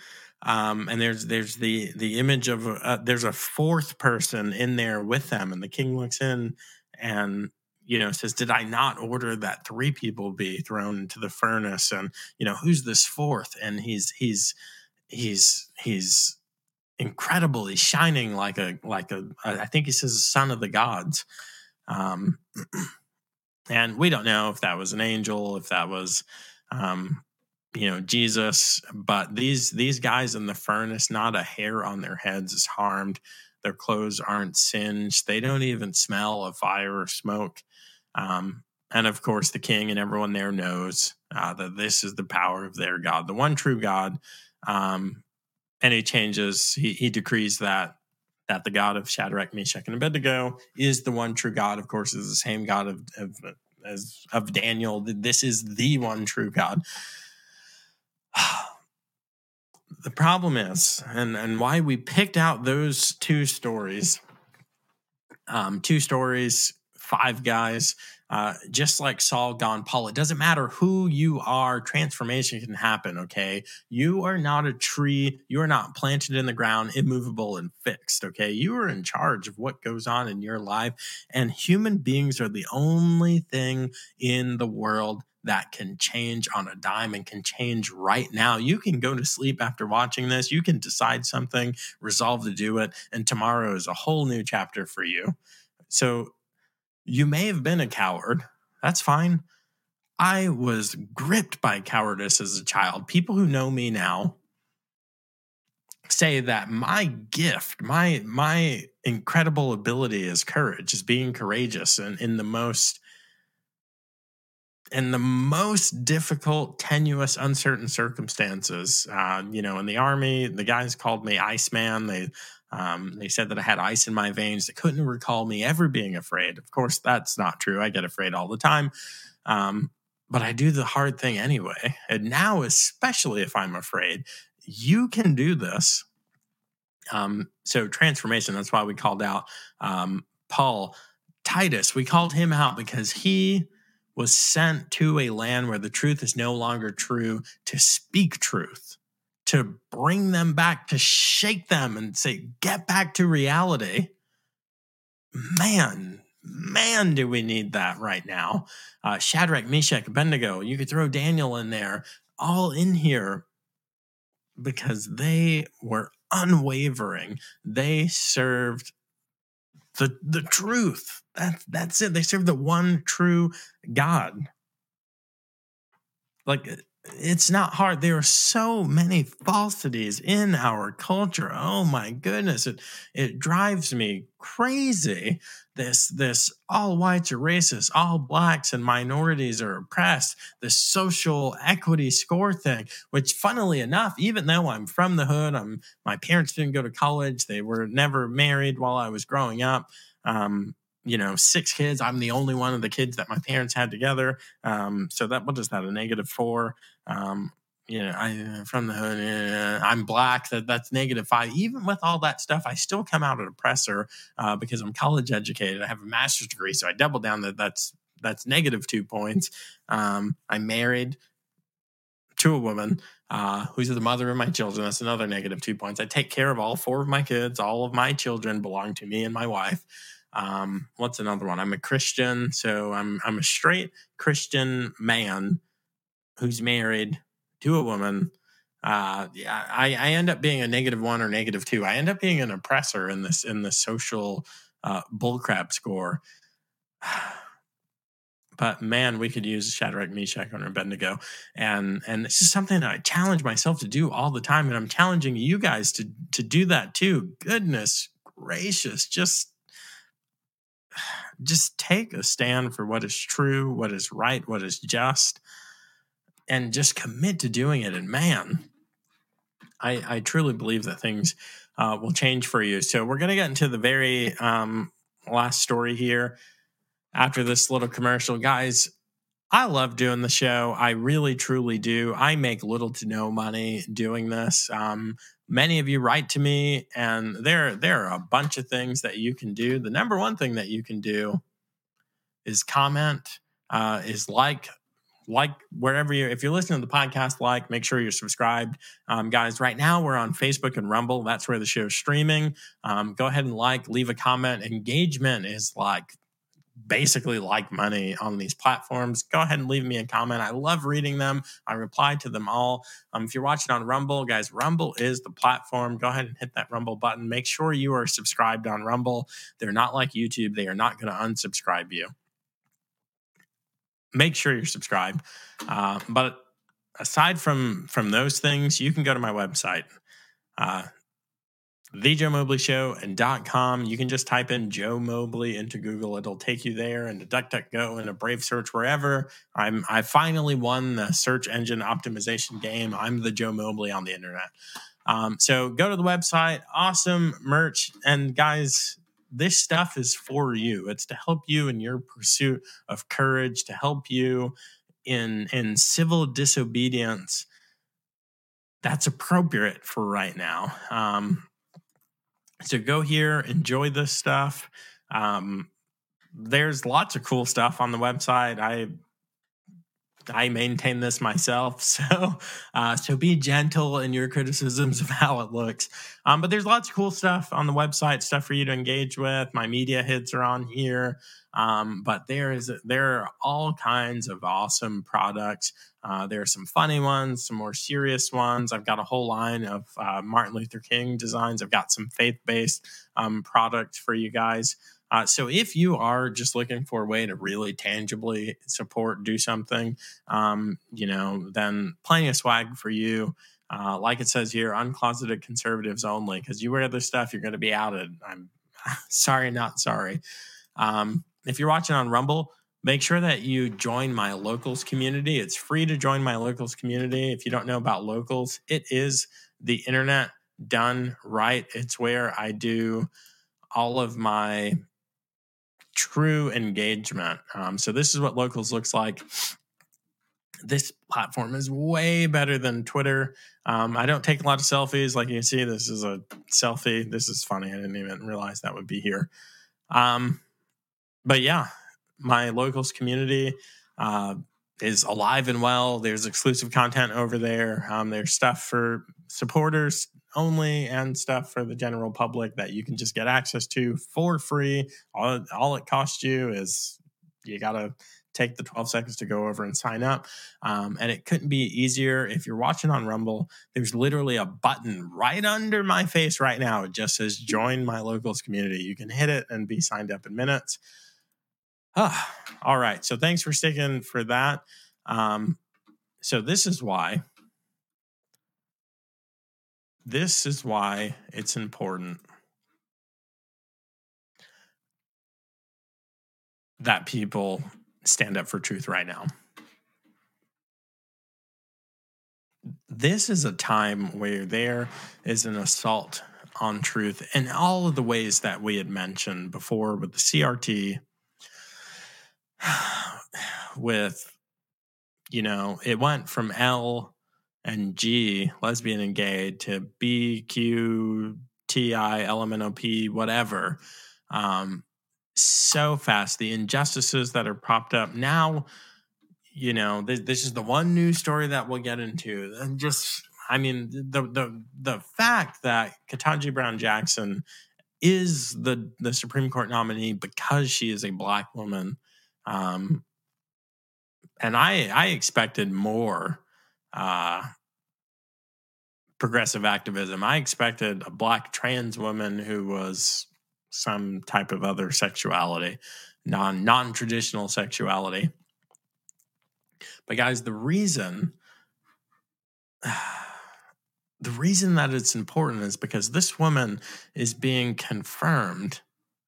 um, and there's there's the the image of uh, there's a fourth person in there with them and the king looks in and you know says did i not order that three people be thrown into the furnace? And you know who's this fourth? And he's he's he's he's incredible he's shining like a like a i think he says son of the gods. Um and we don't know if that was an angel if that was um you know jesus but these these guys in the furnace not a hair on their heads is harmed. Their clothes aren't singed. They don't even smell of fire or smoke. Um, and of course the king and everyone there knows uh, that this is the power of their god the one true god. Um, and he changes he, he decrees that that the god of shadrach meshach and abednego is the one true god. Of course is the same god of, of as of daniel. This is the one true god the problem is, and, and why we picked out those two stories, um, two stories, five guys, uh, just like Saul gone Paul. It doesn't matter who you are, transformation can happen, okay? You are not a tree. You are not planted in the ground, immovable and fixed, okay? You are in charge of what goes on in your life. And human beings are the only thing in the world that can change on a dime and can change right now. You can go to sleep after watching this. You can decide something, resolve to do it, and tomorrow is a whole new chapter for you. So you may have been a coward. That's fine. I was gripped by cowardice as a child. People who know me now say that my gift, my my incredible ability is courage, is being courageous and in the most in the most difficult, tenuous, uncertain circumstances. Uh, you know, in the army, the guys called me Iceman. They um, they said that I had ice in my veins. They couldn't recall me ever being afraid. Of course, that's not true. I get afraid all the time. Um, but I do the hard thing anyway. And now, especially if I'm afraid, you can do this. Um, so, transformation, that's why we called out um, Paul. Titus, we called him out because he was sent to a land where the truth is no longer true to speak truth to bring them back, to shake them and say, get back to reality. Man, man, do we need that right now. Uh, Shadrach, Meshach, Abednego, you could throw Daniel in there, all in here because they were unwavering. They served the, the truth. That, that's it. They serve the one true God. Like it's not hard. There are so many falsities in our culture. Oh my goodness. It it drives me crazy. This this all whites are racist, all blacks and minorities are oppressed, The social equity score thing, which funnily enough, even though I'm from the hood, I'm my parents didn't go to college, they were never married while I was growing up. Um, you know, six kids. I'm the only one of the kids that my parents had together. Um, so that what is that? A negative four. Um, you know, I from the hood. Uh, I'm black. That that's negative five. Even with all that stuff, I still come out an oppressor uh, because I'm college educated. I have a master's degree, so I double down that that's that's negative two points. Um, I'm married to a woman uh, who's the mother of my children. That's another negative two points. I take care of all four of my kids. All of my children belong to me and my wife. Um, what's another one? I'm a Christian, so I'm I'm a straight Christian man who's married to a woman. Uh, I, I end up being a negative one or negative two. I end up being an oppressor in this in the social uh, bullcrap score. but man, we could use Shadrach, Meshach, and Abednego, and and this is something that I challenge myself to do all the time, and I'm challenging you guys to to do that too. Goodness gracious, just just take a stand for what is true, what is right, what is just, and just commit to doing it. And man, I, I truly believe that things uh, will change for you. So we're going to get into the very um, last story here after this little commercial. Guys, I love doing the show. I really, truly do. I make little to no money doing this. Um, many of you write to me and there there are a bunch of things that you can do. The number one thing that you can do is comment uh, is like like wherever you if you're listening to the podcast like make sure you're subscribed. Um, guys right now we're on facebook and rumble. That's where the show is streaming. Um, go ahead and like leave a comment. Engagement is like basically like money on these platforms, go ahead and leave me a comment. I love reading them. I reply to them all. Um, if you're watching on Rumble, guys, Rumble is the platform. Go ahead and hit that Rumble button. Make sure you are subscribed on Rumble. They're not like YouTube, they are not going to unsubscribe you. Make sure you're subscribed. Uh, but aside from from those things, you can go to my website. Uh, the Joe Mobley Show and .com. You can just type in Joe Mobley into Google. It'll take you there and to DuckDuckGo and a Brave search wherever. I'm I finally won the search engine optimization game. I'm the Joe Mobley on the internet. Um, so go to the website. Awesome merch and guys. This stuff is for you. It's to help you in your pursuit of courage, to help you in in civil disobedience that's appropriate for right now. Um, so go here, enjoy this stuff. Um, there's lots of cool stuff on the website. I I maintain this myself, so uh, so be gentle in your criticisms of how it looks. Um, but there's lots of cool stuff on the website, stuff for you to engage with. My media hits are on here, um, but there is there are all kinds of awesome products. Uh, there are some funny ones, some more serious ones. I've got a whole line of uh, Martin Luther King designs. I've got some faith based um, products for you guys. Uh, so if you are just looking for a way to really tangibly support, do something, um, you know, then plenty of swag for you. Uh, like it says here, uncloseted conservatives only. Because you wear this stuff, you're going to be outed. I'm sorry, not sorry. Um, if you're watching on Rumble, make sure that you join my locals community. It's free to join my locals community. If you don't know about locals, it is the internet done right. It's where I do all of my true engagement. Um, so this is what locals looks like. This platform is way better than Twitter. Um, I don't take a lot of selfies. Like you see, this is a selfie. This is funny. I didn't even realize that would be here. Um, but yeah, my locals community uh, is alive and well. There's exclusive content over there. Um, there's stuff for supporters only and stuff for the general public that you can just get access to for free. All, all it costs you is you got to take the 12 seconds to go over and sign up. Um, and it couldn't be easier. If you're watching on Rumble, there's literally a button right under my face right now. It just says join my locals community. You can hit it and be signed up in minutes. Ah, all right. So thanks for sticking for that. Um, so this is why. This is why it's important that people stand up for truth right now. This is a time where there is an assault on truth in all of the ways that we had mentioned before with the CRT, with, you know, it went from L and G, lesbian and gay, to B, Q, T, I, L, M, N, O, P, whatever. Um, so fast. The injustices that are propped up now, you know, this, this is the one news story that we'll get into. And just, I mean, the the the fact that Ketanji Brown Jackson is the the Supreme Court nominee because she is a black woman um, and I I expected more uh, progressive activism. I expected a black trans woman who was some type of other sexuality, non non traditional sexuality. But guys, the reason the reason that it's important is because this woman is being confirmed,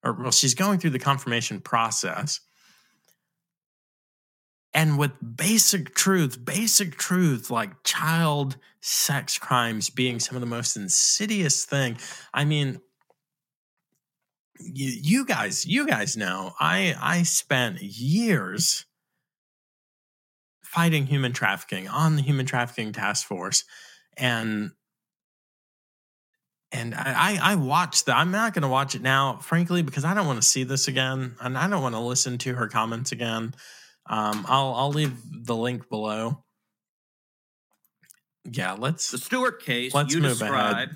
or well, she's going through the confirmation process and with basic truth, basic truth like child sex crimes being some of the most insidious thing. I mean, you, you guys, you guys know, I I spent years fighting human trafficking on the human trafficking task force, and and I, I watched that. I'm not going to watch it now, frankly, because I don't want to see this again, and I don't want to listen to her comments again. Um, I'll I'll leave the link below. Yeah, let's the Stewart case. Let's you move describe, ahead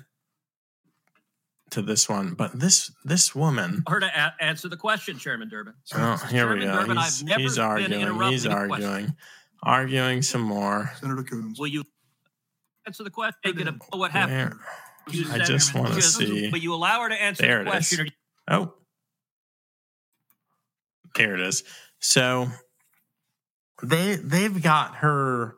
to this one. But this this woman. Her to a- answer the question, Chairman Durbin. Oh, here Chairman we go. Durbin, he's I've never he's been arguing. He's interrupting question. arguing. Arguing some more. Senator Coons. Will you answer the question? Make it what happened? Where? I just want to Just- see. Will you allow her to answer There the it is. question? or- Oh, there it is. So they they've got her.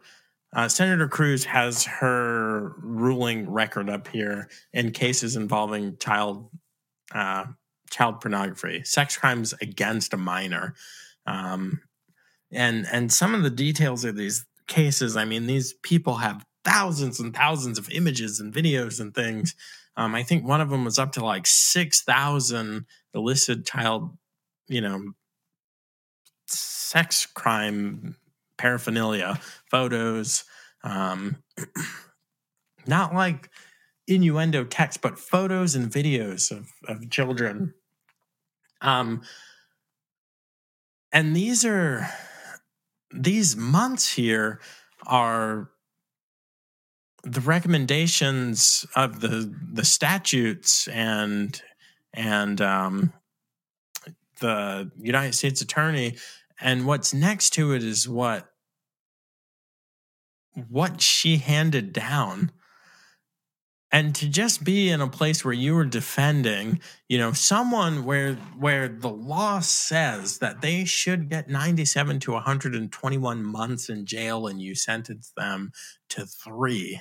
Uh, Senator Cruz has her ruling record up here in cases involving child uh, child pornography, sex crimes against a minor, um, and and some of the details of these cases. I mean, these people have thousands and thousands of images and videos and things. Um, I think one of them was up to like six thousand illicit child, you know, sex crime paraphernalia photos. Um, not like innuendo text, but photos and videos of, of children. Um, and these are these months here are the recommendations of the the statutes and and um, the United States Attorney, and what's next to it is what what she handed down. And to just be in a place where you were defending you know someone where where the law says that they should get 97 to 121 months in jail and you sentence them to 3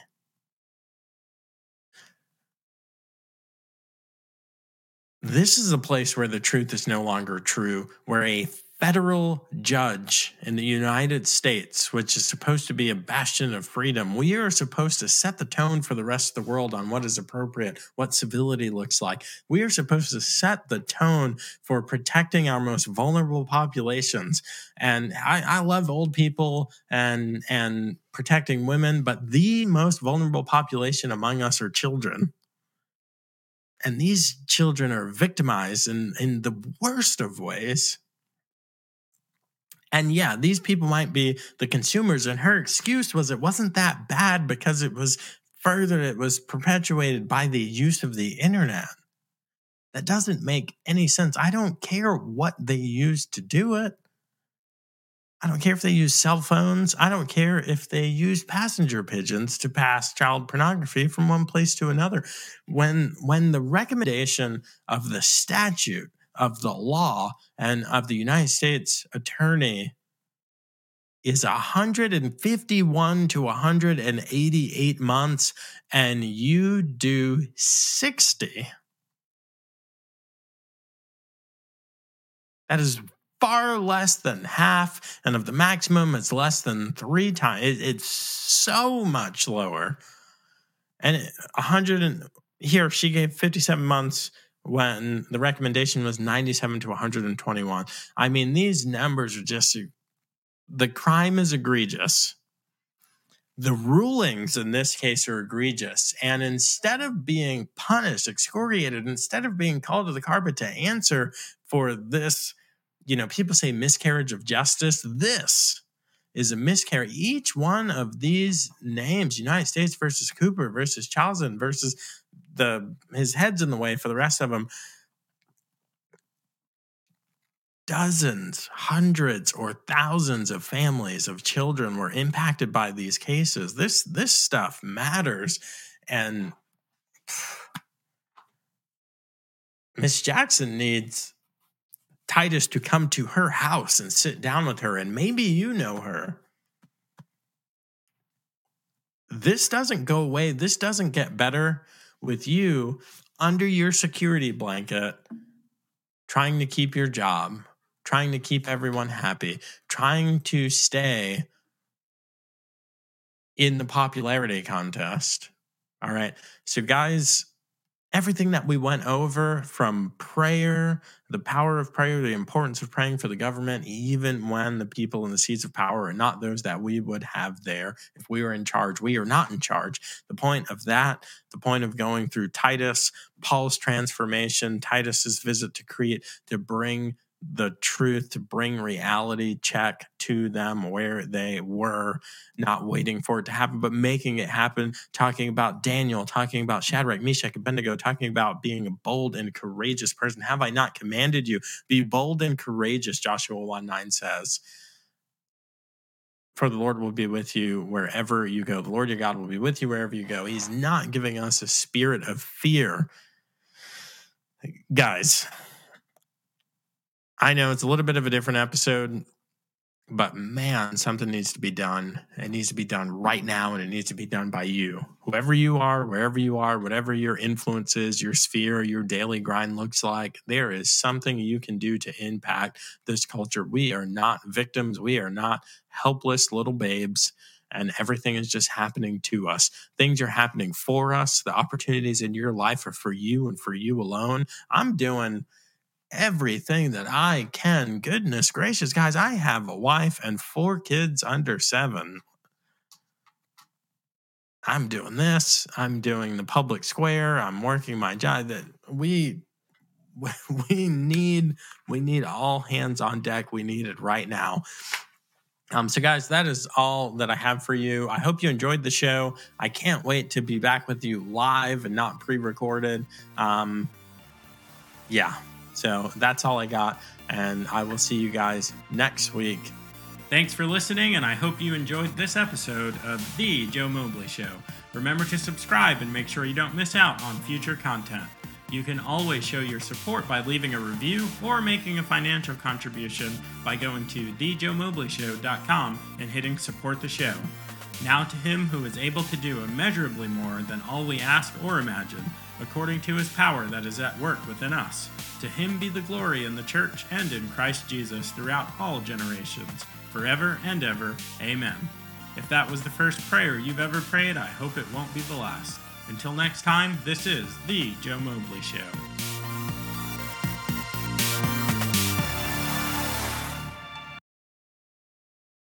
this is a place where the truth is no longer true where a federal judge in the United States, which is supposed to be a bastion of freedom, we are supposed to set the tone for the rest of the world on what is appropriate, what civility looks like. We are supposed to set the tone for protecting our most vulnerable populations. And I, I love old people and and protecting women, but the most vulnerable population among us are children and these children are victimized in, in the worst of ways and yeah, these people might be the consumers. And her excuse was it wasn't that bad because it was further, it was perpetuated by the use of the internet. That doesn't make any sense. I don't care what they use to do it. I don't care if they use cell phones. I don't care if they use passenger pigeons to pass child pornography from one place to another. When when the recommendation of the statute of the law and of the United States attorney is 151 to 188 months, and you do 60. That is far less than half, and of the maximum, it's less than three times. It, it's so much lower. And 100 and here she gave 57 months when the recommendation was 97 to 121. I mean, these numbers are just the crime is egregious. The rulings in this case are egregious. And instead of being punished, excoriated, instead of being called to the carpet to answer for this, you know, people say miscarriage of justice, this is a miscarriage. Each one of these names, United States versus Cooper versus Chalzen versus the his head's in the way for the rest of them dozens hundreds or thousands of families of children were impacted by these cases. This this stuff matters and miss jackson needs titus to come to her house and sit down with her and maybe you know her. This doesn't go away. This doesn't get better with you under your security blanket, trying to keep your job, trying to keep everyone happy, trying to stay in the popularity contest. All right. So, guys, everything that we went over from prayer, the power of prayer, the importance of praying for the government, even when the people in the seats of power are not those that we would have there if we were in charge. We are not in charge. The point of that, the point of going through Titus, Paul's transformation, Titus's visit to Crete to bring the truth to bring reality check to them where they were, not waiting for it to happen, but making it happen. Talking about Daniel, talking about Shadrach, Meshach, Abednego, talking about being a bold and courageous person. Have I not commanded you? Be bold and courageous, Joshua 1 9 says. For the Lord will be with you wherever you go. The Lord your God will be with you wherever you go. He's not giving us a spirit of fear. Guys, I know it's a little bit of a different episode, but man, something needs to be done. It needs to be done right now, and it needs to be done by you. Whoever you are, wherever you are, whatever your influence is, your sphere, your daily grind looks like, there is something you can do to impact this culture. We are not victims, we are not helpless little babes and everything is just happening to us. Things are happening for us. The opportunities in your life are for you and for you alone. I'm doing everything that I can. Goodness gracious, guys, I have a wife and four kids under seven. I'm doing this. I'm doing the public square. I'm working my job. That we we need we need all hands on deck. We need it right now. Um, so, guys, that is all that I have for you. I hope you enjoyed the show. I can't wait to be back with you live and not pre recorded. Um, yeah, so that's all I got. And I will see you guys next week. Thanks for listening, and I hope you enjoyed this episode of The Joe Mobley Show. Remember to subscribe and make sure you don't miss out on future content. You can always show your support by leaving a review or making a financial contribution by going to thejoemobleyshow.com and hitting support the show. Now to him who is able to do immeasurably more than all we ask or imagine, according to his power that is at work within us. To him be the glory in the church and in Christ Jesus throughout all generations, forever and ever. Amen. If that was the first prayer you've ever prayed, I hope it won't be the last. Until next time, this is The Joe Mobley Show.